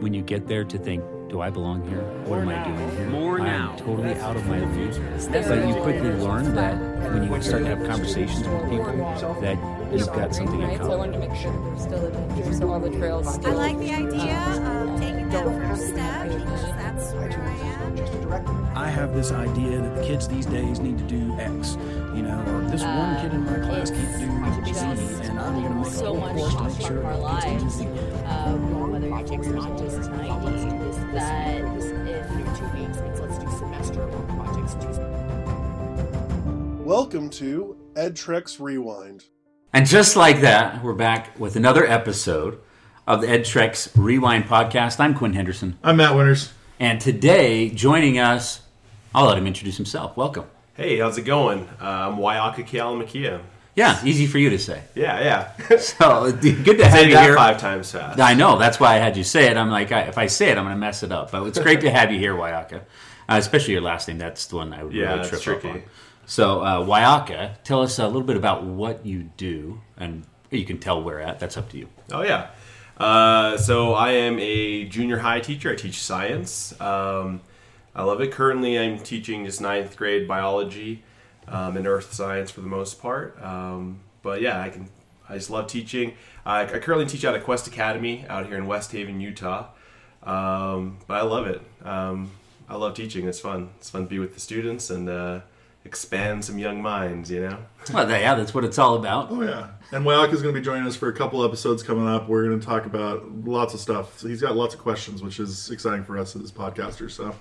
when you get there to think, do I belong here? What am I doing here? More I'm now. totally out of my league. But you quickly learn that when you start to have conversations with people, that you've got something in right? So I wanted to common. make sure there's still adventure, so all the trails I still. like the idea of taking that first step because that's where I am. I have this idea that the kids these days need to do X, you know, or this one kid in my class can't do Z, and I'm going to make a so whole much course to part make of sure our it gets lives, into Z. um, whether you take something just tiny, is that if two weeks means let's do semester long projects. Two Welcome to EdTrex Rewind. And just like that, we're back with another episode of the EdTrex Rewind podcast. I'm Quinn Henderson. I'm Matt Winters. And today, joining us, I'll let him introduce himself. Welcome. Hey, how's it going? Uh, I'm Waiaka Kealamakia. Yeah, easy for you to say. Yeah, yeah. So good to have you that here. five times fast. I know. That's why I had you say it. I'm like, I, if I say it, I'm going to mess it up. But it's great to have you here, Waiaka. Uh, especially your last name. That's the one I would Yeah, really trip up on. So, uh, Waiaka, tell us a little bit about what you do, and you can tell where at. That's up to you. Oh yeah. Uh, so I am a junior high teacher. I teach science. Um, I love it. Currently, I'm teaching just ninth grade biology um, and earth science for the most part. Um, but yeah, I can. I just love teaching. I, I currently teach out at Quest Academy out here in West Haven, Utah. Um, but I love it. Um, I love teaching. It's fun. It's fun to be with the students and uh, expand some young minds. You know. Well, yeah, that's what it's all about. Oh yeah, and Waiaka is going to be joining us for a couple episodes coming up. We're going to talk about lots of stuff. So he's got lots of questions, which is exciting for us as podcasters. So,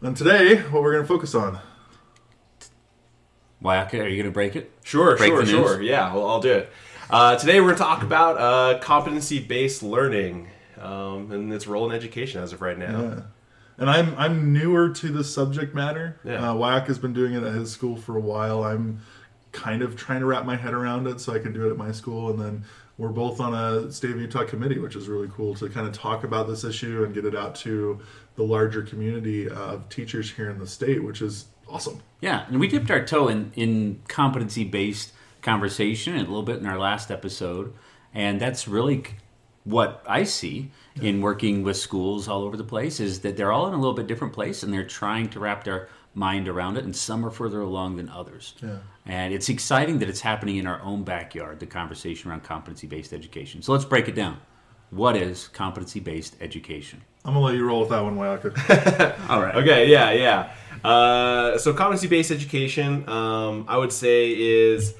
and today, what we're going to focus on? Waiaka, are you going to break it? Sure, Break sure, sure. Yeah, well, I'll do it. Uh, today we're going to talk about uh, competency-based learning um, and its role in education as of right now. Yeah. And I'm I'm newer to the subject matter. Yeah. Uh, Waiaka's been doing it at his school for a while. I'm kind of trying to wrap my head around it so I can do it at my school. And then we're both on a state of Utah committee, which is really cool to kind of talk about this issue and get it out to the larger community of teachers here in the state, which is awesome. Yeah, and we dipped our toe in, in competency based conversation a little bit in our last episode, and that's really what I see in working with schools all over the place is that they're all in a little bit different place and they're trying to wrap their mind around it, and some are further along than others. Yeah. And it's exciting that it's happening in our own backyard, the conversation around competency based education. So let's break it down. What is competency based education? I'm gonna let you roll with that one, Waiaka. All right. Okay, yeah, yeah. Uh, so competency-based education, um, I would say, is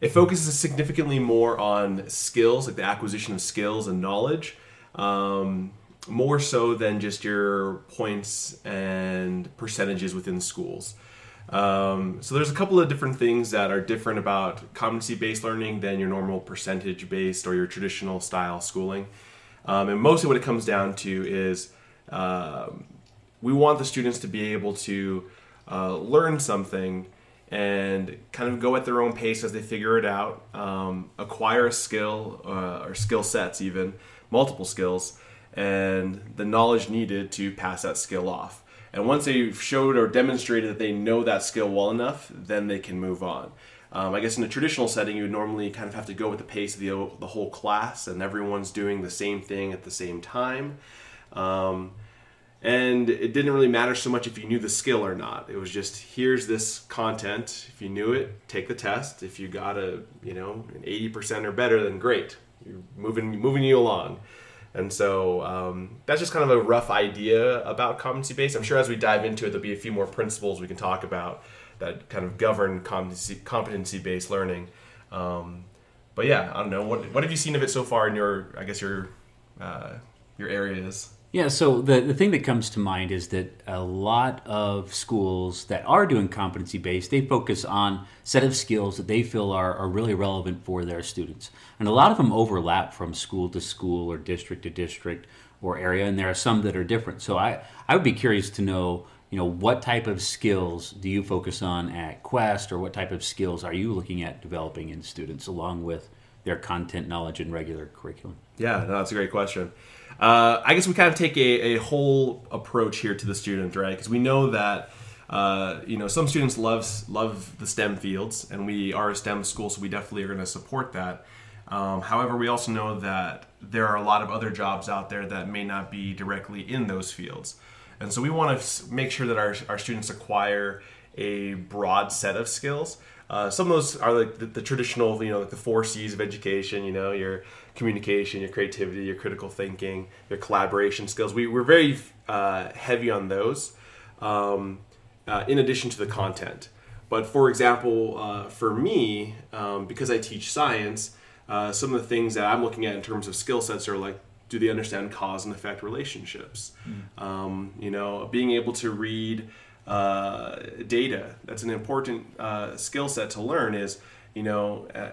it focuses significantly more on skills, like the acquisition of skills and knowledge, um, more so than just your points and percentages within schools. Um, so there's a couple of different things that are different about competency-based learning than your normal percentage-based or your traditional style schooling. Um, and mostly what it comes down to is um, we want the students to be able to uh, learn something and kind of go at their own pace as they figure it out, um, acquire a skill uh, or skill sets, even multiple skills, and the knowledge needed to pass that skill off. And once they've showed or demonstrated that they know that skill well enough, then they can move on. Um, I guess in a traditional setting, you would normally kind of have to go with the pace of the, the whole class, and everyone's doing the same thing at the same time. Um, and it didn't really matter so much if you knew the skill or not. It was just here's this content. If you knew it, take the test. If you got a you know an eighty percent or better, then great. You're moving moving you along. And so um, that's just kind of a rough idea about competency based. I'm sure as we dive into it, there'll be a few more principles we can talk about that kind of govern competency competency based learning. Um, but yeah, I don't know. What what have you seen of it so far in your I guess your uh, your areas? Yeah, so the, the thing that comes to mind is that a lot of schools that are doing competency based, they focus on set of skills that they feel are, are really relevant for their students. And a lot of them overlap from school to school or district to district or area, and there are some that are different. So I, I would be curious to know, you know, what type of skills do you focus on at Quest or what type of skills are you looking at developing in students along with their content knowledge and regular curriculum? Yeah, no, that's a great question. Uh, I guess we kind of take a, a whole approach here to the student, right? Because we know that uh, you know some students love love the STEM fields, and we are a STEM school, so we definitely are going to support that. Um, however, we also know that there are a lot of other jobs out there that may not be directly in those fields. And so we want to make sure that our, our students acquire a broad set of skills. Uh, some of those are like the, the, traditional, you know, like the four C's of education, you know, your communication, your creativity, your critical thinking, your collaboration skills. We, we're very uh, heavy on those um, uh, in addition to the content. But for example, uh, for me, um, because I teach science, uh, some of the things that I'm looking at in terms of skill sets are like do they understand cause and effect relationships? Mm. Um, you know, being able to read uh, data. That's an important uh, skill set to learn. Is you know, uh,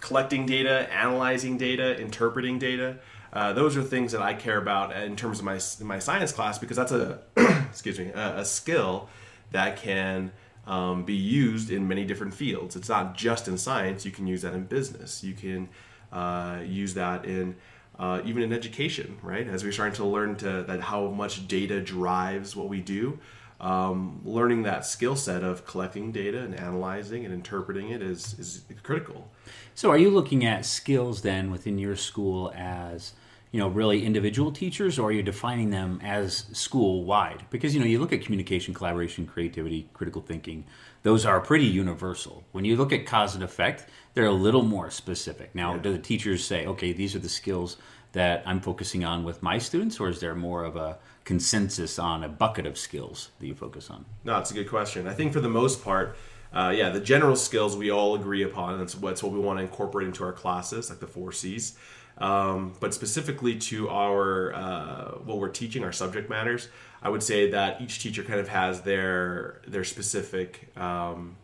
collecting data, analyzing data, interpreting data. Uh, those are things that I care about in terms of my my science class because that's a excuse me a, a skill that can um, be used in many different fields. It's not just in science. You can use that in business. You can uh, use that in uh, even in education, right? As we're starting to learn to that how much data drives what we do, um, learning that skill set of collecting data and analyzing and interpreting it is is critical. So, are you looking at skills then within your school as you know really individual teachers, or are you defining them as school wide? Because you know you look at communication, collaboration, creativity, critical thinking; those are pretty universal. When you look at cause and effect, they're a little more specific. Now, yeah. do the teachers say, okay, these are the skills that I'm focusing on with my students, or is there more of a consensus on a bucket of skills that you focus on? No, it's a good question. I think for the most part, uh, yeah, the general skills we all agree upon. That's, that's what we want to incorporate into our classes, like the four C's. Um, but specifically to our uh, what we're teaching, our subject matters, I would say that each teacher kind of has their their specific um,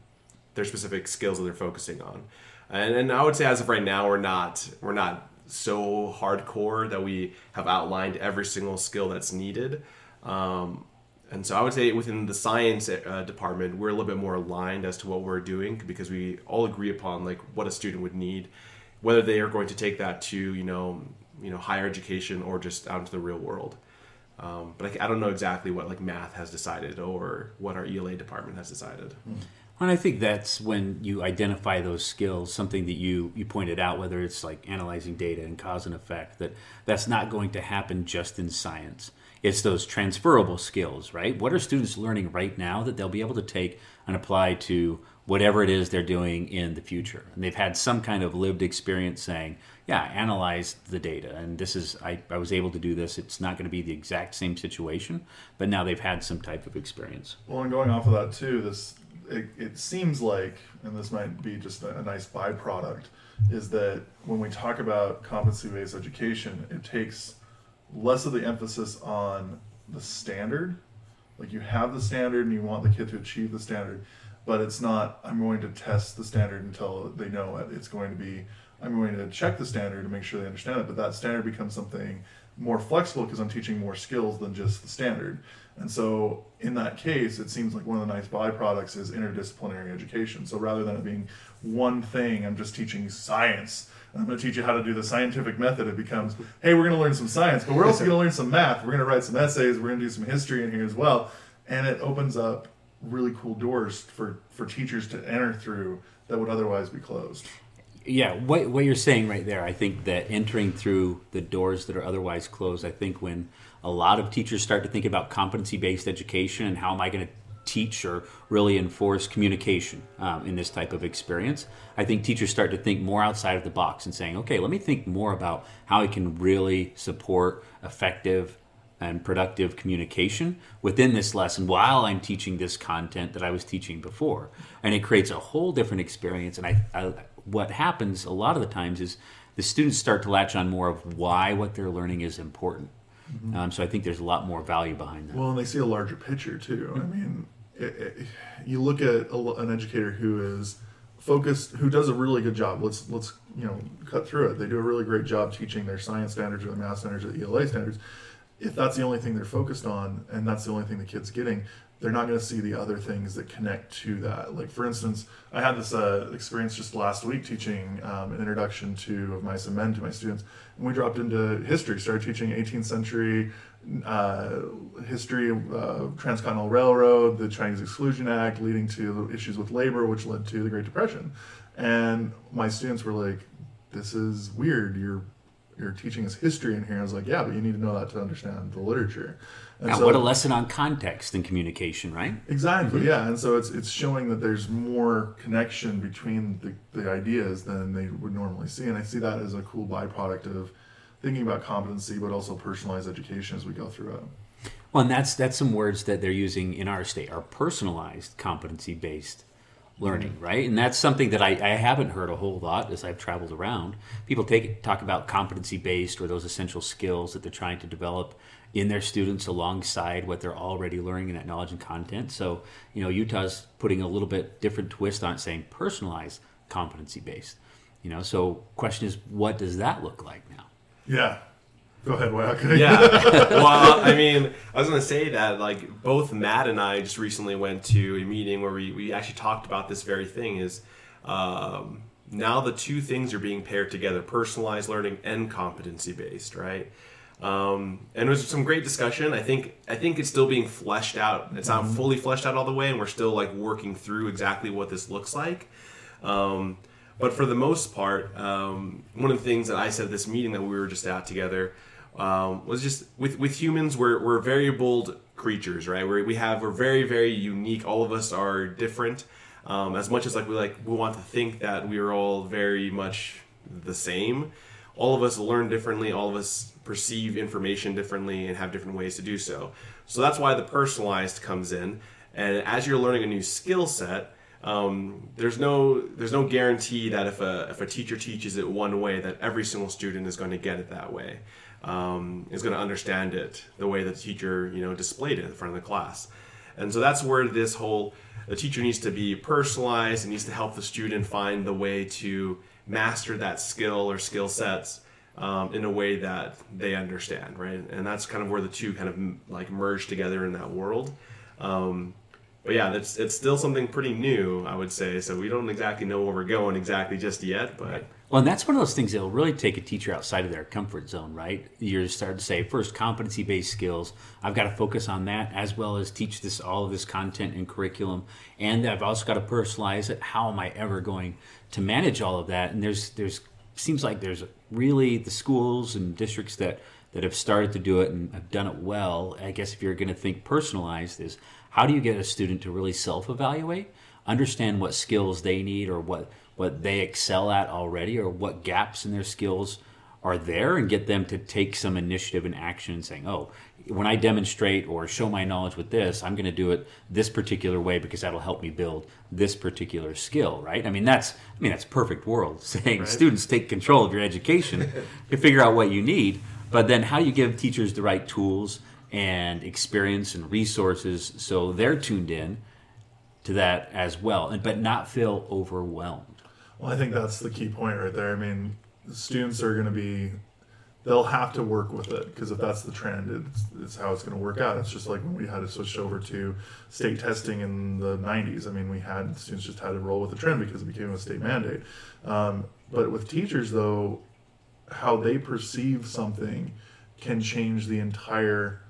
their specific skills that they're focusing on and, and I would say as of right now, we're not we're not so hardcore that we have outlined every single skill that's needed. Um, and so I would say within the science uh, department, we're a little bit more aligned as to what we're doing because we all agree upon like what a student would need, whether they are going to take that to you know you know higher education or just out into the real world. Um, but I, I, don't know exactly what like math has decided or what our ELA department has decided. And I think that's when you identify those skills, something that you, you pointed out, whether it's like analyzing data and cause and effect, that that's not going to happen just in science. It's those transferable skills, right? What are students learning right now that they'll be able to take and apply to whatever it is they're doing in the future? And they've had some kind of lived experience saying, yeah, analyzed the data. And this is, I, I was able to do this. It's not going to be the exact same situation, but now they've had some type of experience. Well, and going off of that too, this it, it seems like, and this might be just a, a nice byproduct, is that when we talk about competency based education, it takes less of the emphasis on the standard. Like you have the standard and you want the kid to achieve the standard, but it's not, I'm going to test the standard until they know it. It's going to be, I'm going to check the standard to make sure they understand it, but that standard becomes something more flexible because I'm teaching more skills than just the standard. And so, in that case, it seems like one of the nice byproducts is interdisciplinary education. So, rather than it being one thing, I'm just teaching science. I'm going to teach you how to do the scientific method. It becomes, hey, we're going to learn some science, but we're also going to learn some math. We're going to write some essays. We're going to do some history in here as well. And it opens up really cool doors for, for teachers to enter through that would otherwise be closed. Yeah, what, what you're saying right there, I think that entering through the doors that are otherwise closed, I think when a lot of teachers start to think about competency based education and how am I going to teach or really enforce communication um, in this type of experience. I think teachers start to think more outside of the box and saying, okay, let me think more about how I can really support effective and productive communication within this lesson while I'm teaching this content that I was teaching before. And it creates a whole different experience. And I, I what happens a lot of the times is the students start to latch on more of why what they're learning is important Mm-hmm. Um, so I think there's a lot more value behind that. Well, and they see a larger picture too. I mean, it, it, you look at a, an educator who is focused, who does a really good job. Let's let's you know cut through it. They do a really great job teaching their science standards or their math standards or the ELA standards. If that's the only thing they're focused on, and that's the only thing the kid's getting, they're not going to see the other things that connect to that. Like for instance, I had this uh, experience just last week teaching um, an introduction to of mice and men to my students, and we dropped into history. Started teaching 18th century uh, history uh, transcontinental railroad, the Chinese Exclusion Act, leading to issues with labor, which led to the Great Depression. And my students were like, this is weird. You're you're teaching us history in here. I was like, yeah, but you need to know that to understand the literature. And Now, so- what a lesson on context and communication, right? Exactly, yeah, and so it's it's showing that there's more connection between the, the ideas than they would normally see, and I see that as a cool byproduct of thinking about competency, but also personalized education as we go through it. Well, and that's that's some words that they're using in our state are personalized competency based learning, mm-hmm. right? And that's something that I, I haven't heard a whole lot as I've traveled around. People take talk about competency based or those essential skills that they're trying to develop in their students alongside what they're already learning in that knowledge and content. So, you know, Utah's putting a little bit different twist on it, saying personalized competency based. You know, so question is, what does that look like now? Yeah, go ahead, Wack. Yeah. well, I mean, I was going to say that, like, both Matt and I just recently went to a meeting where we, we actually talked about this very thing is um, now the two things are being paired together, personalized learning and competency based, right? Um, and it was some great discussion. I think I think it's still being fleshed out. It's not fully fleshed out all the way, and we're still like working through exactly what this looks like. Um, but for the most part, um, one of the things that I said at this meeting that we were just at together um, was just with with humans, we're we're variable creatures, right? We're, we have we're very very unique. All of us are different. Um, as much as like we like we want to think that we are all very much the same, all of us learn differently. All of us perceive information differently and have different ways to do so. So that's why the personalized comes in. And as you're learning a new skill set, um, there's no there's no guarantee that if a if a teacher teaches it one way, that every single student is going to get it that way, um, is going to understand it the way that the teacher you know displayed it in front of the class, and so that's where this whole the teacher needs to be personalized and needs to help the student find the way to master that skill or skill sets um, in a way that they understand, right? And that's kind of where the two kind of like merge together in that world. Um, but yeah, it's it's still something pretty new, I would say. So we don't exactly know where we're going exactly just yet, but Well, and that's one of those things that will really take a teacher outside of their comfort zone, right? You're starting to say first competency based skills. I've got to focus on that as well as teach this all of this content and curriculum, and I've also got to personalize it. How am I ever going to manage all of that? And there's there's seems like there's really the schools and districts that that have started to do it and have done it well. I guess if you're going to think personalized, is how do you get a student to really self evaluate, understand what skills they need or what what they excel at already or what gaps in their skills are there and get them to take some initiative and action and saying, oh, when I demonstrate or show my knowledge with this, I'm going to do it this particular way because that'll help me build this particular skill, right? I mean, that's I mean that's perfect world saying students take control of your education to figure out what you need, but then how do you give teachers the right tools and experience and resources so they're tuned in to that as well, and but not feel overwhelmed. Well, I think that's the key point right there. I mean, students are going to be, they'll have to work with it because if that's the trend, it's, it's how it's going to work out. It's just like when we had to switch over to state testing in the 90s. I mean, we had students just had to roll with the trend because it became a state mandate. Um, but with teachers, though, how they perceive something can change the entire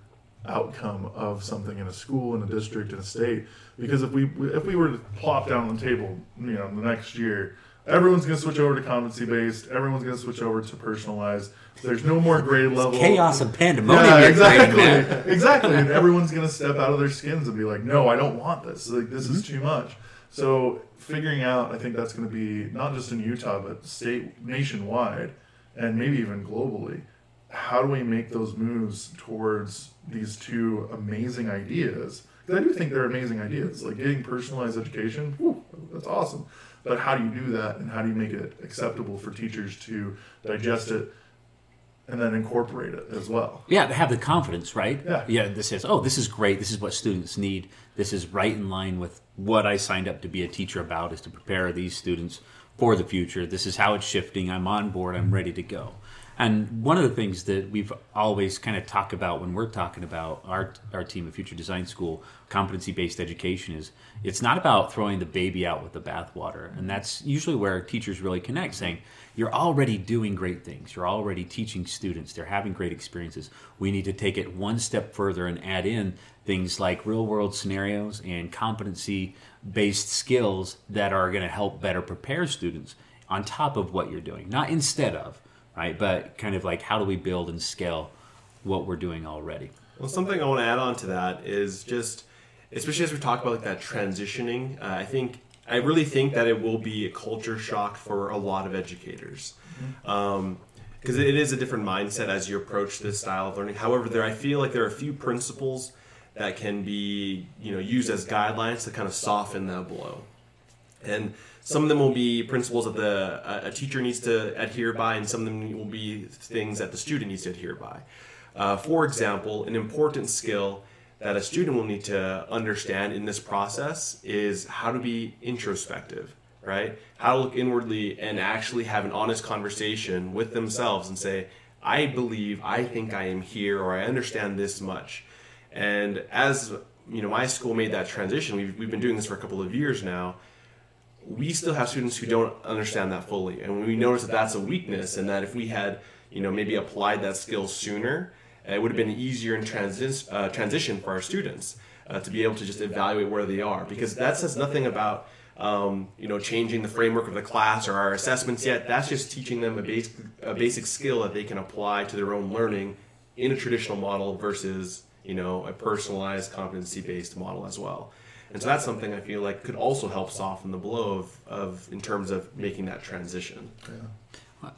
outcome of something in a school, in a district, in a state. Because if we if we were to plop down on the table, you know, the next year, everyone's going to switch over to competency based. Everyone's going to switch over to personalized. There's no more grade level Chaos and pandemonium. yeah, exactly, exactly. And everyone's gonna step out of their skins and be like, "No, I don't want this. Like, this is mm-hmm. too much." So, figuring out, I think that's going to be not just in Utah, but state, nationwide, and maybe even globally. How do we make those moves towards these two amazing ideas? Because I do think they're amazing ideas. Like getting personalized education, whew, that's awesome. But how do you do that, and how do you make it acceptable for teachers to digest it? And then incorporate it as well. Yeah, to have the confidence, right? Yeah. Yeah, this says, oh, this is great. This is what students need. This is right in line with what I signed up to be a teacher about is to prepare these students for the future. This is how it's shifting. I'm on board. I'm ready to go. And one of the things that we've always kind of talk about when we're talking about our our team at Future Design School, competency based education is it's not about throwing the baby out with the bathwater. And that's usually where teachers really connect, saying, You're already doing great things. You're already teaching students. They're having great experiences. We need to take it one step further and add in things like real world scenarios and competency based skills that are going to help better prepare students on top of what you're doing, not instead of, right? But kind of like how do we build and scale what we're doing already? Well, something I want to add on to that is just, especially as we talk about like that transitioning. Uh, I think I really think that it will be a culture shock for a lot of educators, because it is a different mindset as you approach this style of learning. However, there I feel like there are a few principles that can be you know used as guidelines to kind of soften that blow, and some of them will be principles that the a- a teacher needs to adhere by, and some of them will be things that the student needs to adhere by. Uh, for example, an important skill that a student will need to understand in this process is how to be introspective, right? How to look inwardly and actually have an honest conversation with themselves and say, I believe, I think I am here, or I understand this much. And as you know, my school made that transition. We've, we've been doing this for a couple of years now we still have students who don't understand that fully. And we notice that that's a weakness and that if we had you know maybe applied that skill sooner it would have been easier in transi- uh, transition for our students uh, to be able to just evaluate where they are. Because that says nothing about um, you know changing the framework of the class or our assessments yet. That's just teaching them a basic, a basic skill that they can apply to their own learning in a traditional model versus you know a personalized competency based model as well and so that's something I feel like could also help soften the blow of, of in terms of making that transition.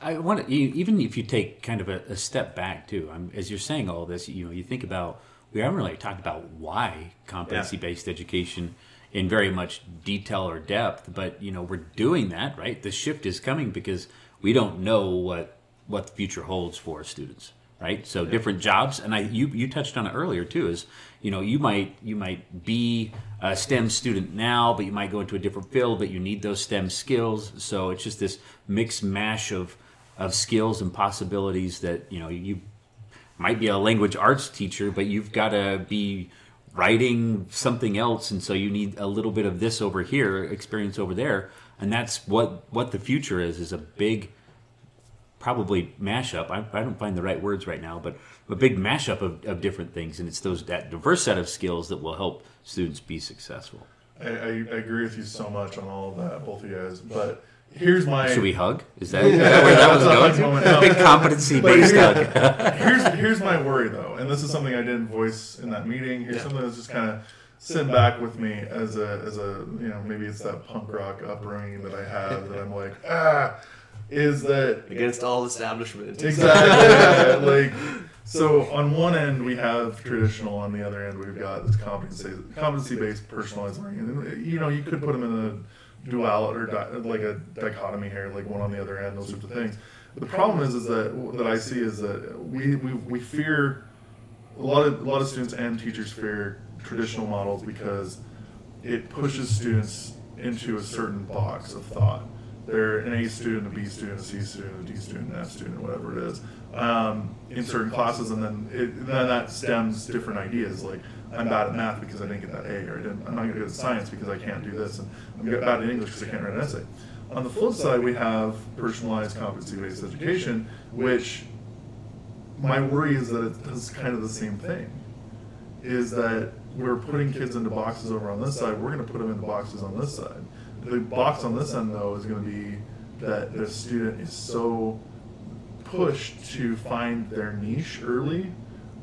I want to, even if you take kind of a, a step back too, um, as you're saying all this, you know, you think about, we haven't really talked about why competency based education in very much detail or depth, but, you know, we're doing that, right? The shift is coming because we don't know what, what the future holds for students. Right, so different jobs, and I you you touched on it earlier too. Is you know you might you might be a STEM student now, but you might go into a different field, but you need those STEM skills. So it's just this mixed mash of of skills and possibilities that you know you might be a language arts teacher, but you've got to be writing something else, and so you need a little bit of this over here, experience over there, and that's what what the future is is a big probably mashup. I, I don't find the right words right now, but a big mashup of, of different things, and it's those that diverse set of skills that will help students be successful. I, I, I agree with you so much on all of that, both of you guys. But here's my Should we hug? Is that, is that where that was going? moment. No. Big competency based hug. here's here's my worry though, and this is something I didn't voice in that meeting. Here's something that's just kind of sitting back with me as a as a you know maybe it's that punk rock upbringing that I have that I'm like ah is that Against all establishment. exactly like so on one end we have traditional on the other end we've got this competency competency based personalized learning and you know you could put them in a dual or di- like a dichotomy here like one on the other end those sorts of things the problem is is that that I see is that we we, we fear a lot of a lot of students and teachers fear traditional models because it pushes students into a certain box of thought. They're an A student, a B student, a C student, a D student, an F student, whatever it is, um, in certain classes, and then it, then that stems different ideas like I'm bad at math because I didn't get that A, or I didn't, I'm not good at science because I can't do this, and I'm bad at English because I can't write an essay. On the flip side, we have personalized competency-based education, which my worry is that it does kind of the same thing. Is that we're putting kids into boxes over on this side, we're going to put them into boxes on this side. The box on this end, though, is going to be that the student is so pushed to find their niche early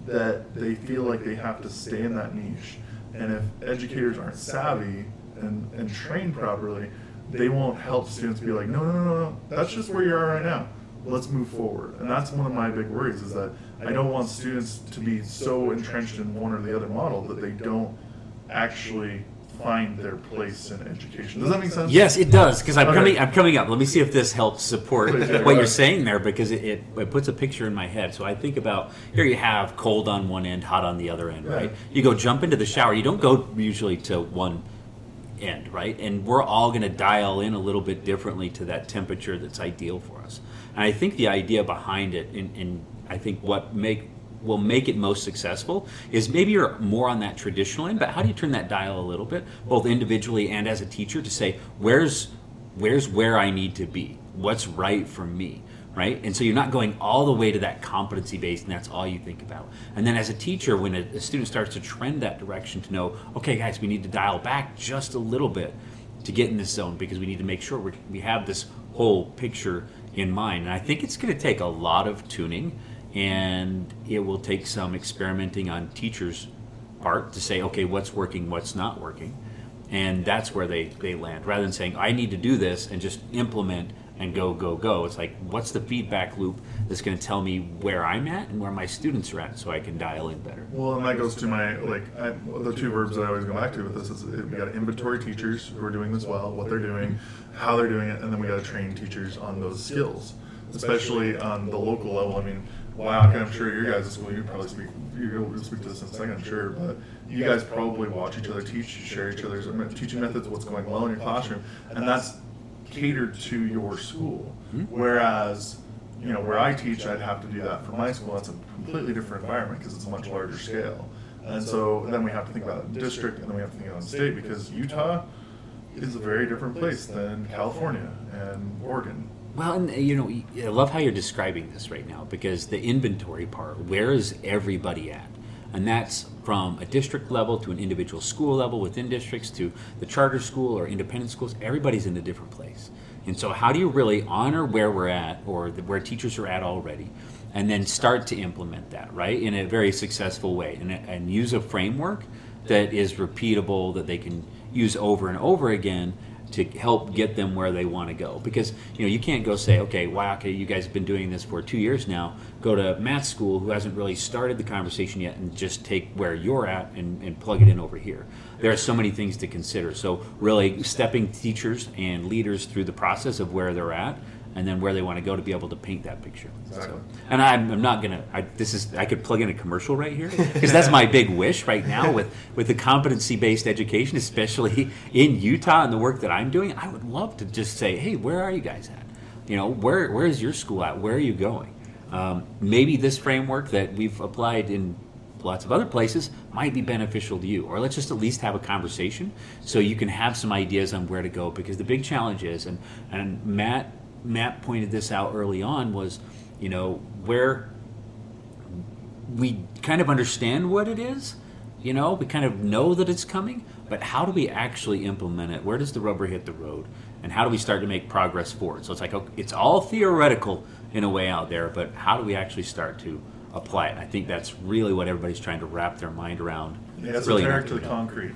that they feel like they have to stay in that niche. And if educators aren't savvy and, and trained properly, they won't help students be like, no, no, no, no, that's just where you are right now. Let's move forward. And that's one of my big worries is that I don't want students to be so entrenched in one or the other model that they don't actually find their place in education. Does that make sense? Yes, it does because I'm Okay. coming. I'm coming up. Let me see if this helps support Please, yeah, go what you're saying there because it, it, it puts a picture in my head. So I think about here you have cold on one end, hot on the other end, right? You go jump into the shower. You don't go usually to one end, right? And we're all going to dial in a little bit differently to that temperature that's ideal for us. And I think the idea behind it, and, and I think what make will make it most successful is maybe you're more on that traditional end, but how do you turn that dial a little bit, both individually and as a teacher, to say where's where's where I need to be, what's right for me, right? And so you're not going all the way to that competency base, and that's all you think about. And then as a teacher, when a, a student starts to trend that direction, to know, okay, guys, we need to dial back just a little bit to get in this zone because we need to make sure we we have this whole picture in mind. And I think it's going to take a lot of tuning, and it will take some experimenting on teachers' part to say, okay, what's working, what's not working, and that's where they they land. Rather than saying, I need to do this and just implement and go go go. It's like, what's the feedback loop that's going to tell me where I'm at and where my students are at, so I can dial in better. Well, and that goes to my like I, the two verbs that I always go back to with this is eh, we got to inventory teachers who are doing this well, what they're doing, how they're doing it, and then we got to train teachers on those skills, especially on the local level. I mean, wow, I'm sure your guys' school you probably speak you'll speak to this in a second, I'm sure, but you guys probably watch each other teach, share each other's teaching methods, what's going well in your classroom, and that's catered to your school. Hmm? Whereas, you know, where I teach, I'd have to do that for my school. That's a completely different environment because it's a much larger scale. And so then we have to think about district and then we have to think about state because Utah is a very different place than California and Oregon. Well, and you know, I love how you're describing this right now because the inventory part, where is everybody at? And that's from a district level to an individual school level within districts to the charter school or independent schools. Everybody's in a different place. And so, how do you really honor where we're at or the, where teachers are at already? And then start to implement that, right, in a very successful way and, and use a framework that is repeatable, that they can use over and over again to help get them where they want to go. Because you know you can't go say, okay, okay, you guys have been doing this for two years now. Go to math school who hasn't really started the conversation yet, and just take where you're at and, and plug it in over here. There are so many things to consider. So really stepping teachers and leaders through the process of where they're at. And then where they want to go to be able to paint that picture. Exactly. So, and I'm, I'm not gonna. I, this is. I could plug in a commercial right here because that's my big wish right now with with the competency based education, especially in Utah and the work that I'm doing. I would love to just say, hey, where are you guys at? You know, where where is your school at? Where are you going? Um, maybe this framework that we've applied in lots of other places might be beneficial to you. Or let's just at least have a conversation so you can have some ideas on where to go. Because the big challenge is, and and Matt Matt pointed this out early on was, you know, where we kind of understand what it is, you know, we kind of know that it's coming, but how do we actually implement it? Where does the rubber hit the road? And how do we start to make progress forward? So it's like, okay, it's all theoretical in a way out there, but how do we actually start to apply it? I think that's really what everybody's trying to wrap their mind around. Yeah, it's really esoteric to the concrete.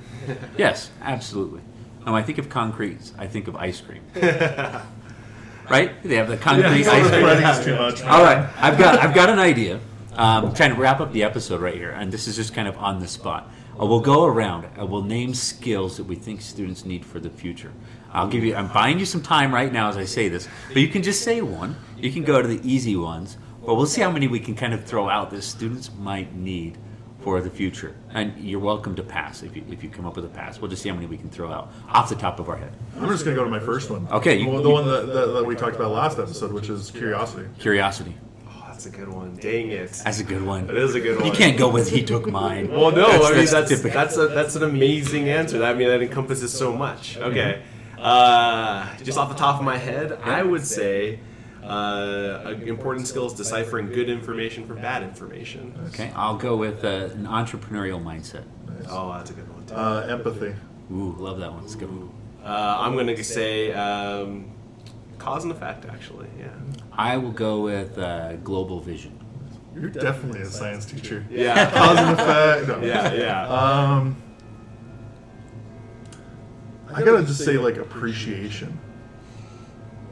Yes, absolutely. When I think of concrete, I think of ice cream. right? They have the concrete ice cream. too much. All right, I've got I've got an idea. Um, I'm trying to wrap up the episode right here, and this is just kind of on the spot. Uh, we'll go around. We'll name skills that we think students need for the future. I'll give you. I'm buying you some time right now as I say this, but you can just say one. You can go to the easy ones, but we'll see how many we can kind of throw out that students might need for the future. And you're welcome to pass if you if you come up with a pass. We'll just see how many we can throw out off the top of our head. I'm just going to go to my first one. Okay, you- Well, the one that, that, that we talked about last episode, which is curiosity. Curiosity. Oh, that's a good one. Dang it. That's a good one. It is a good one. You can't go with he took mine. Well, no, I mean that's typical. that's a, that's an amazing answer. I mean that encompasses so much. Okay, uh, just off the top of my head, I would say uh, an important skill is deciphering good information from bad information. Okay, I'll go with uh, an entrepreneurial mindset. Oh, that's a good one too. Uh, empathy. Ooh, love that one. It's a good one. Uh, I'm gonna say um, cause and effect. Actually, yeah. I will go with uh, global vision. You're definitely a science teacher. Yeah. Cause and effect. No. Yeah, yeah. Um, I gotta just say like appreciation.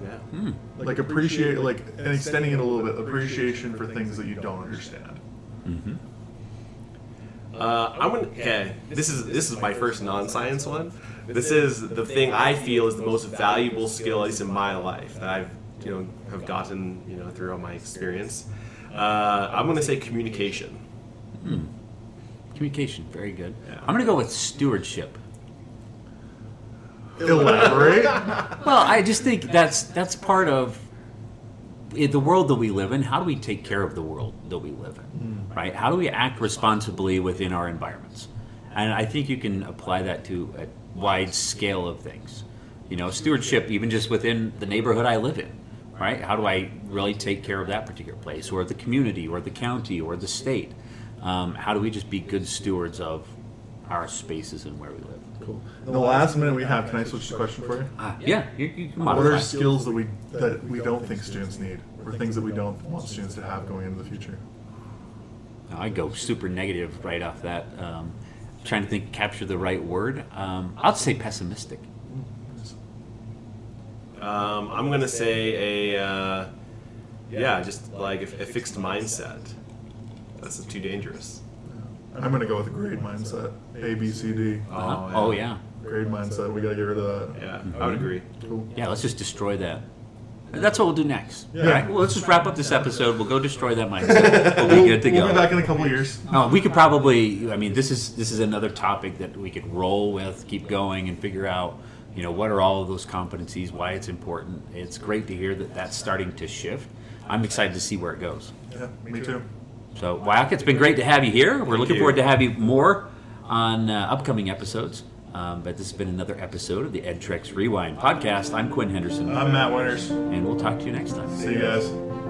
Yeah. Like appreciate, like, and extending it a little bit, appreciation for things that you don't understand. Mm-hmm. Uh, I'm gonna. Okay, this is this is my first non-science one. This is the thing I feel is the most valuable skill, at least in my life, that I've you know have gotten you know through all my experience. Uh, I'm gonna say communication. Hmm. Communication, very good. Yeah. I'm going to go with stewardship. Elaborate. Well, I just think that's that's part of the world that we live in. How do we take care of the world that we live in? Right? How do we act responsibly within our environments? And I think you can apply that to a wide scale of things. You know, stewardship, even just within the neighborhood I live in. Right? How do I really take care of that particular place, or the community, or the county, or the state? Um, how do we just be good stewards of our spaces and where we live. Cool. In the last minute we have, can I switch the question for you? Ah, yeah, you, you can What modify. are skills that we that we don't think students need, or things that we don't want students to have going into the future? I go super negative right off that. Um, trying to think, capture the right word. Um, I'll say pessimistic. Um, I'm gonna say a uh, yeah, just like a, a fixed mindset. That's too dangerous. I'm gonna go with a grade mindset. A, B, C, D. Uh-huh. Oh yeah, Grade mindset. We gotta get rid of that. Yeah, I would agree. Cool. yeah. Let's just destroy that. That's what we'll do next. Yeah. All right. Well, let's just wrap up this episode. We'll go destroy that mindset. We'll be good to go. We'll be back in a couple years. Oh, we could probably. I mean, this is this is another topic that we could roll with, keep going, and figure out. You know, what are all of those competencies? Why it's important? It's great to hear that that's starting to shift. I'm excited to see where it goes. Yeah, me too. So, Wyack, it's been great to have you here. We're looking you. forward to have you more on uh, upcoming episodes. Um, but this has been another episode of the EdTrex Rewind podcast. I'm Quinn Henderson, I'm Matt Winters. and we'll talk to you next time. See you guys.